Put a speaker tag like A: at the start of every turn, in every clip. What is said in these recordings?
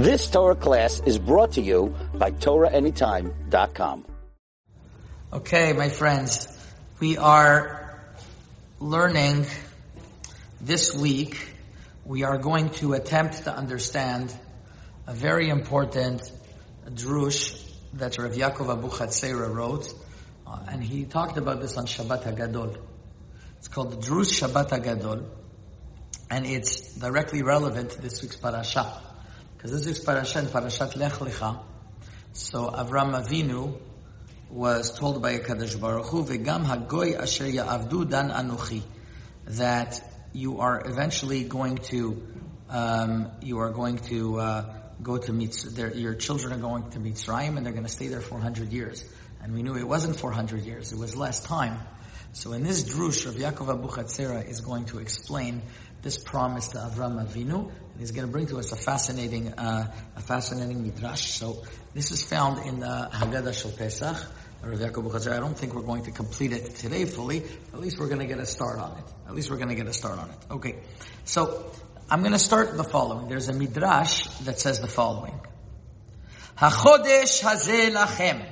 A: This Torah class is brought to you by TorahAnytime.com.
B: Okay, my friends, we are learning this week. We are going to attempt to understand a very important drush that Rav Yaakov Abu wrote, uh, and he talked about this on Shabbat Hagadol. It's called the Drush Shabbat Hagadol, and it's directly relevant to this week's parasha. Because this week's parasha Parashat Lech Lecha, so Avram Avinu was told by Kadosh Baruch Hu, "Vegam hagoy asher ya'avdu dan anuchi," that you are eventually going to, um, you are going to uh, go to meet, your children are going to Mitzrayim and they're going to stay there 400 years. And we knew it wasn't 400 years, it was less time. So in this drush, Rav Yaakov Abu Chatzera is going to explain this promise to Avram Avinu, and he's going to bring to us a fascinating, uh, a fascinating midrash. So this is found in the Haggadah Shel Pesach. I don't think we're going to complete it today fully. At least we're going to get a start on it. At least we're going to get a start on it. Okay. So I'm going to start the following. There's a midrash that says the following. HaChodesh hazeh lachem.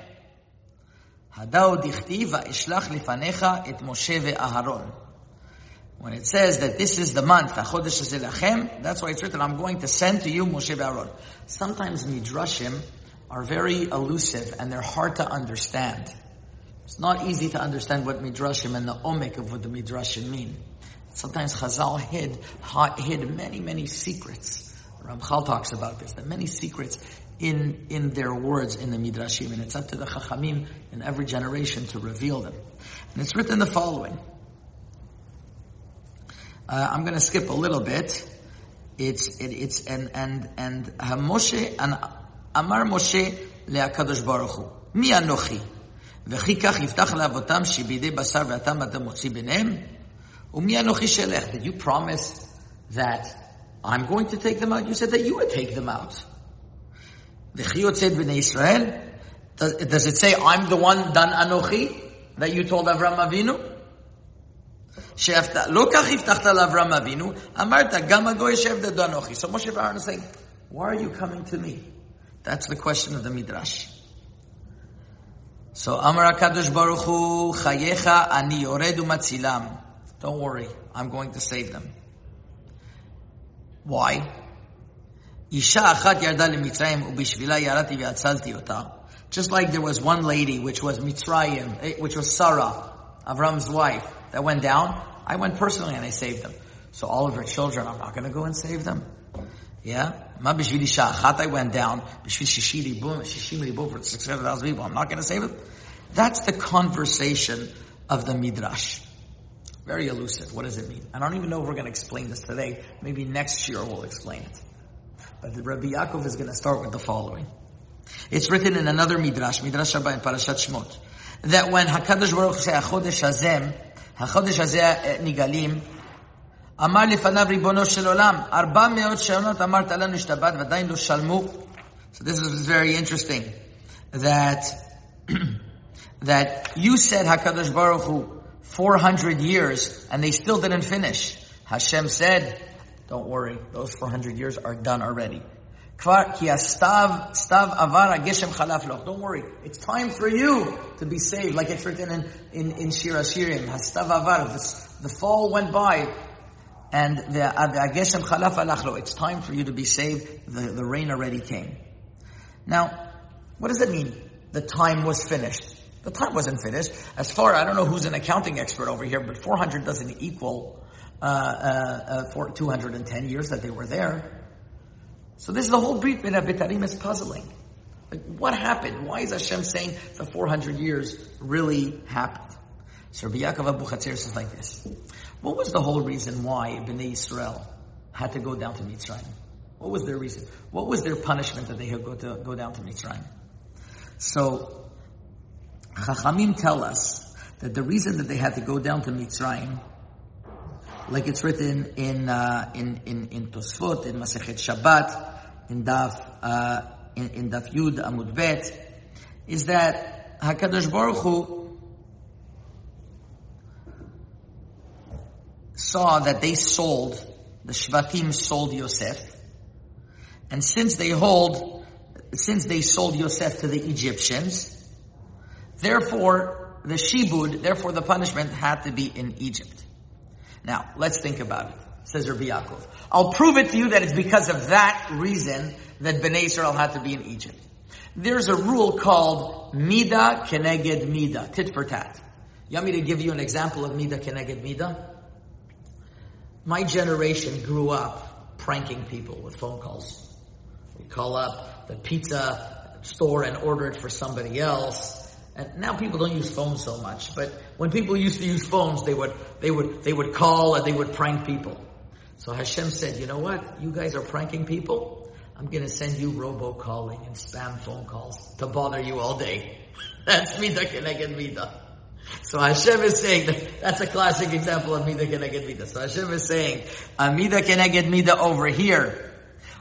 B: Dichtiv va'ishlach lifanecha et Moshe ve'Aharon. When it says that this is the month, that's why it's written, I'm going to send to you Moshe ve'Aharon. Sometimes midrashim are very elusive and they're hard to understand. It's not easy to understand what midrashim and the omek of what the midrashim mean. Sometimes Chazal hid, hid many, many secrets. Ramchal talks about this, that many secrets in, in their words in the Midrashim, and it's up to the Chachamim in every generation to reveal them. And it's written the following. Uh, I'm going to skip a little bit. It's, it, it's, and, and, and Moshe, and Amar Moshe le'akadosh baruch hu, mi anochi, וכי כך יפתח לאבותם שבידי בשר ואתם אתה מוציא ביניהם? ומי אנוכי שלך? Did you promise that I'm going to take them out? You said that you would take them out. וכי יוצאת בני ישראל? Does, does it say I'm the one done anochi that you told Avram Avinu? לא כך הבטחת לאברהם אבינו, אמרת גם הגוי ישב דדו אנוכי. So Moshe Aaron is saying, why are you coming to me? That's the question of the Midrash. So Amar HaKadosh Baruch Hu, Chayecha ani yoredu matzilam. Don't worry, I'm going to save them. Why? Isha achat yarda lemitzrayim ubishvila yarati v'atzalti ota. Just like there was one lady, which was Mitzrayim, eh, which was Sarah, Avram's wife, that went down. I went personally and I saved them. So all of her children, I'm not going to go and save them. Yeah? Ma b'shvili sha'achat I went down, b'shvil shishiri boom, shishimri boom for 600,000 people. I'm not going to save it. That's the conversation of the Midrash. Very elusive. What does it mean? I don't even know if we're going to explain this today. Maybe next year we'll explain it. But Rabbi Yaakov is going to start with the following. It's written in another Midrash, Midrash Rabbah in Parashat Shmot, that when HaKadosh Baruch Hu say, HaChodesh Hazem, HaChodesh Hazeh Nigalim, אמר לפניו ריבונו של עולם, ארבע מאות שנות אמרת לנו השתבת ועדיין לא שלמו. So this is very interesting, that, that you said HaKadosh Baruch Hu 400 years and they still didn't finish. Hashem said, don't worry, those 400 years are done already. Don't worry, it's time for you to be saved, like it's written in, in, in Shir Hashirim. Hastav avar, the fall went by, and the Ageshem Chalaf Alachlo, it's time for you to be saved. The, the rain already came. Now, what does it mean? The time was finished. The time wasn't finished. As far, I don't know who's an accounting expert over here, but 400 doesn't equal uh, uh, uh, for 210 years that they were there. So this is the whole Brit Bin Abitarim is puzzling. Like, what happened? Why is Hashem saying the 400 years really happened? So Rabbi Yaakov Abu says like this. What was the whole reason why Bnei Israel had to go down to Mitzrayim? What was their reason? What was their punishment that they had go, to, go down to Mitzrayim? So, Chachamim tell us that the reason that they had to go down to Mitzrayim, like it's written in uh, in in in Tosfot, in Masechet Shabbat, in Daf uh, in, in Daf Yud Amud Bet, is that Hakadosh Baruch Hu saw that they sold, the Shvatim sold Yosef, And since they hold, since they sold Yosef to the Egyptians, therefore the shibud, therefore the punishment had to be in Egypt. Now, let's think about it, says Rabbi Yaakov. I'll prove it to you that it's because of that reason that Bnei Israel had to be in Egypt. There's a rule called Mida Keneged Mida, tit for tat. You want me to give you an example of Mida Keneged Mida? My generation grew up pranking people with phone calls. We call up the pizza store and order it for somebody else. And now people don't use phones so much, but when people used to use phones, they would, they would, they would call and they would prank people. So Hashem said, you know what? You guys are pranking people. I'm going to send you robocalling and spam phone calls to bother you all day. That's Mida Keneged Mida. So Hashem is saying, that, that's a classic example of Mida Keneged Mida. So Hashem is saying, Mida Keneged Mida over here.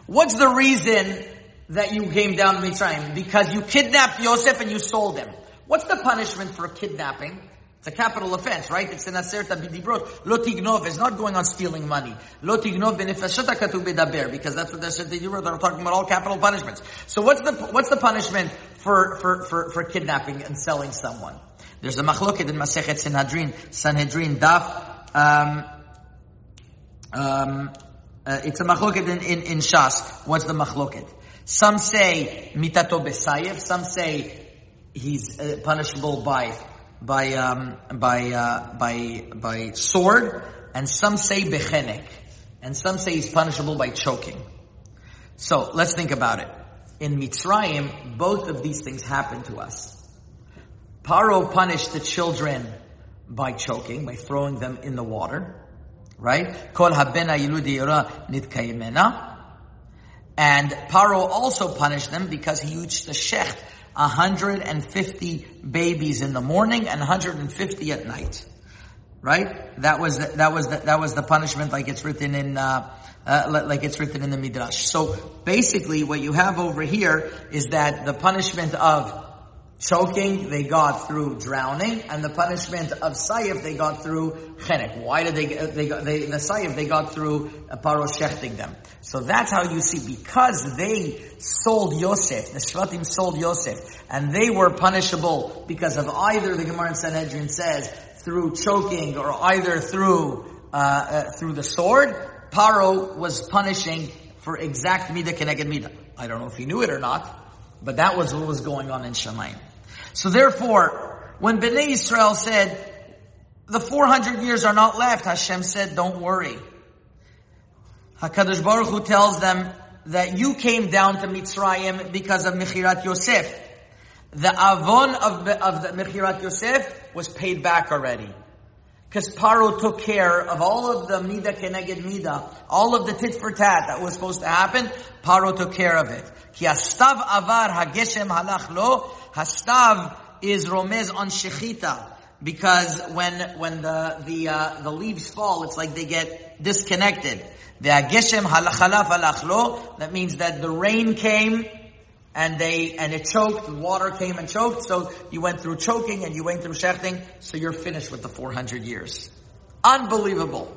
B: What's the reason that you came down to Mitzrayim? Because you kidnapped Yosef and you sold him. What's the punishment for kidnapping? It's a capital offense, right? It's an aserta bidibrot. Lo tignov is not going on stealing money. Lo tignov katu bedaber, because that's what they the aserta are talking about all capital punishments. So what's the, what's the punishment for, for, for, for kidnapping and selling someone? There's a machloket in Masechet Sanhedrin, Sanhedrin Daf, um, um, uh, it's a machloket in, in, in Shas. What's the machloket? Some say mitato besayev, some say he's uh, punishable by by um, by uh, by by sword, and some say bechenek, and some say he's punishable by choking. So let's think about it. In Mitzrayim, both of these things happen to us. Paro punished the children by choking, by throwing them in the water, right? Kol habena nitkayimena. And Paro also punished them because he used the shecht 150 babies in the morning and 150 at night. Right? That was the, that was the, that was the punishment, like it's written in uh, uh, like it's written in the midrash. So basically, what you have over here is that the punishment of choking they got through drowning, and the punishment of sayif they got through chenek. Why did they, they, got, they the sayif they got through uh, paro shechting them? So that's how you see, because they sold Yosef, the Shvatim sold Yosef, and they were punishable because of either the Gemara in Sanhedrin says, through choking, or either through, uh, uh, through the sword, Paro was punishing for exact mida keneged mida. I don't know if he knew it or not, but that was what was going on in Shemaim. So therefore, when Bnei Israel said, the 400 years are not left, Hashem said, don't worry. HaKadosh Baruch Hu tells them that you came down to Mitzrayim because of Mechirat Yosef. The avon of, of the Mechirat Yosef was paid back already. Because Paro took care of all of the Mida Keneged Mida, all of the tit for tat that was supposed to happen, Paro took care of it. Ki hastav avar hageshem halach lo, hastav is romez on shechita. Because when, when the, the, uh, the leaves fall, it's like they get disconnected. The hageshem halachalaf halach lo, that means that the rain came, and they and it choked. The water came and choked. So you went through choking and you went through shechting. So you're finished with the 400 years. Unbelievable,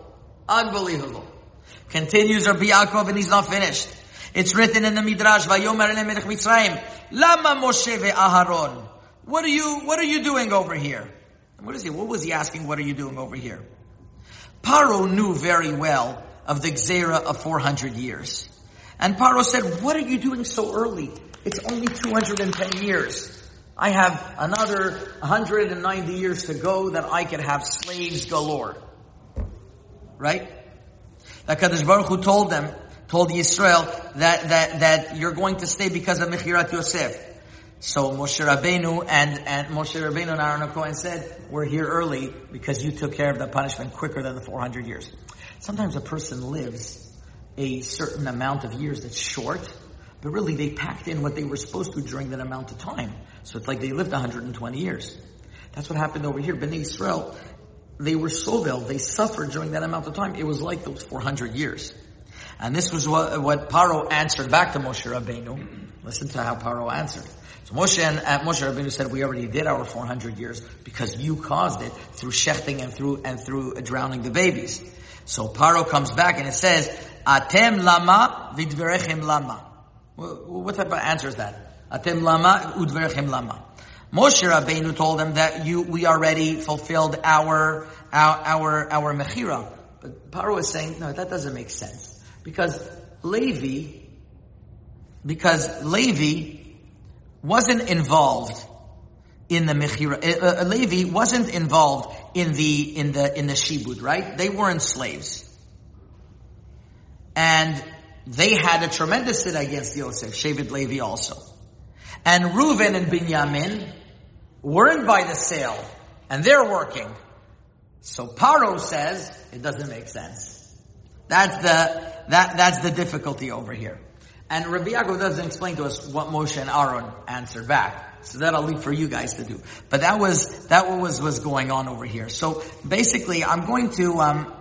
B: unbelievable. Continues Rabbi Yaakov and he's not finished. It's written in the Midrash, Vayomer Melech Mitzrayim, Lama Moshe ve'Aharon. What are you, what are you doing over here? what is he, what was he asking, what are you doing over here? Paro knew very well of the gezera of 400 years. And Paro said, what are you doing so early? It's only 210 years. I have another 190 years to go that I can have slaves galore. Right? That HaKadosh Baruch Hu told them, told Israel that, that, that you're going to stay because of Mechirat Yosef. So Moshe Rabbeinu and, and Moshe Rabbeinu and Aaron Cohen said, we're here early because you took care of the punishment quicker than the 400 years. Sometimes a person lives a certain amount of years that's short, but really they packed in what they were supposed to during that amount of time. So it's like they lived 120 years. That's what happened over here. Bnei Israel, they were so ill, they suffered during that amount of time. It was like those 400 years. And this was what, what Paro answered back to Moshe Rabbeinu. Listen to how Paro answered. So Moshe and uh, Moshe Rabbeinu said, "We already did our 400 years because you caused it through shechting and through and through drowning the babies." So Paro comes back and it says, "Atem lama vidverechem lama." What type of answer is that? Atem lama udverchem lama. Moshe Rabbeinu told them that you, we already fulfilled our, our, our, our mechira. But Paro is saying, no, that doesn't make sense. Because Levi, because Levi wasn't involved in the mechira. Uh, uh, Levi wasn't involved in the, in the, in the shibud, right? They weren't slaves. And they had a tremendous sin against Yosef, Shevet Levi also. And Reuven and Binyamin weren't by the sale, and they're working. So Paro says it doesn't make sense. That's the that that's the difficulty over here. And Rabbi doesn't explain to us what Moshe and Aaron answered back. So that I'll leave for you guys to do. But that was that was was going on over here. So basically, I'm going to um,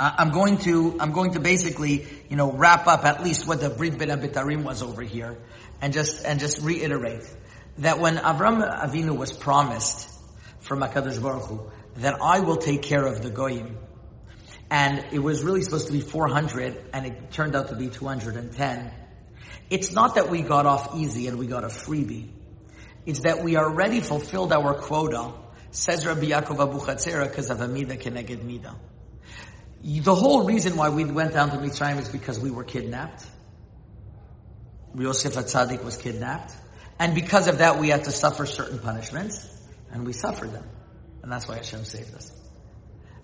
B: I'm going to I'm going to basically you know wrap up at least what the Brit Ben Abitarim was over here, and just and just reiterate that when Avram Avinu was promised from Hakadosh Baruch Hu that I will take care of the goyim, and it was really supposed to be 400, and it turned out to be 210. It's not that we got off easy and we got a freebie. It's that we already fulfilled our quota, says Rabbi Yaakov Abuchatzera, because of Amida Keneged Mida. The whole reason why we went down to Mitzrayim is because we were kidnapped. Yosef Atzadik was kidnapped. And because of that, we had to suffer certain punishments, and we suffered them. And that's why Hashem saved us.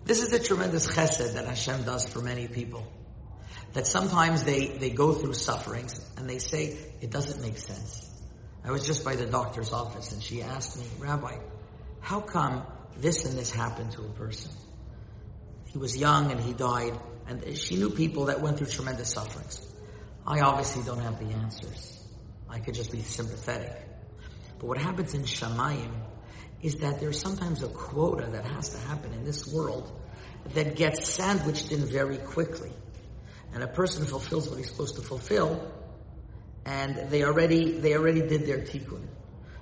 B: This is the tremendous chesed that Hashem does for many people. That sometimes they, they go through sufferings, and they say, it doesn't make sense. I was just by the doctor's office, and she asked me, Rabbi, how come this and this happened to a person? He was young and he died, and she knew people that went through tremendous sufferings. I obviously don't have the answers. I could just be sympathetic. But what happens in Shamayim is that there's sometimes a quota that has to happen in this world that gets sandwiched in very quickly. And a person fulfills what he's supposed to fulfill, and they already, they already did their tikkun.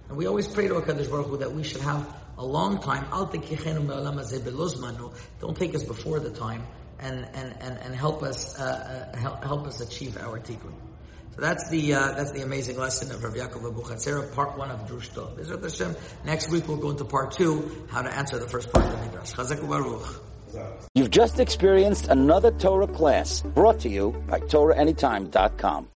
B: And we always pray to HaKadosh Baruch Hu that we should have a long time. Don't take us before the time and, and, and, and help us, uh, uh, help, help us achieve our tikkun. So that's the uh, that's the amazing lesson of Rav Yaakov Abuchatzera, part one of Drush Tov. Hashem. Next week we'll go into part two, how to answer the first part of the Midrash. Chazak Baruch.
A: You've just experienced another Torah class brought to you by TorahAnytime.com.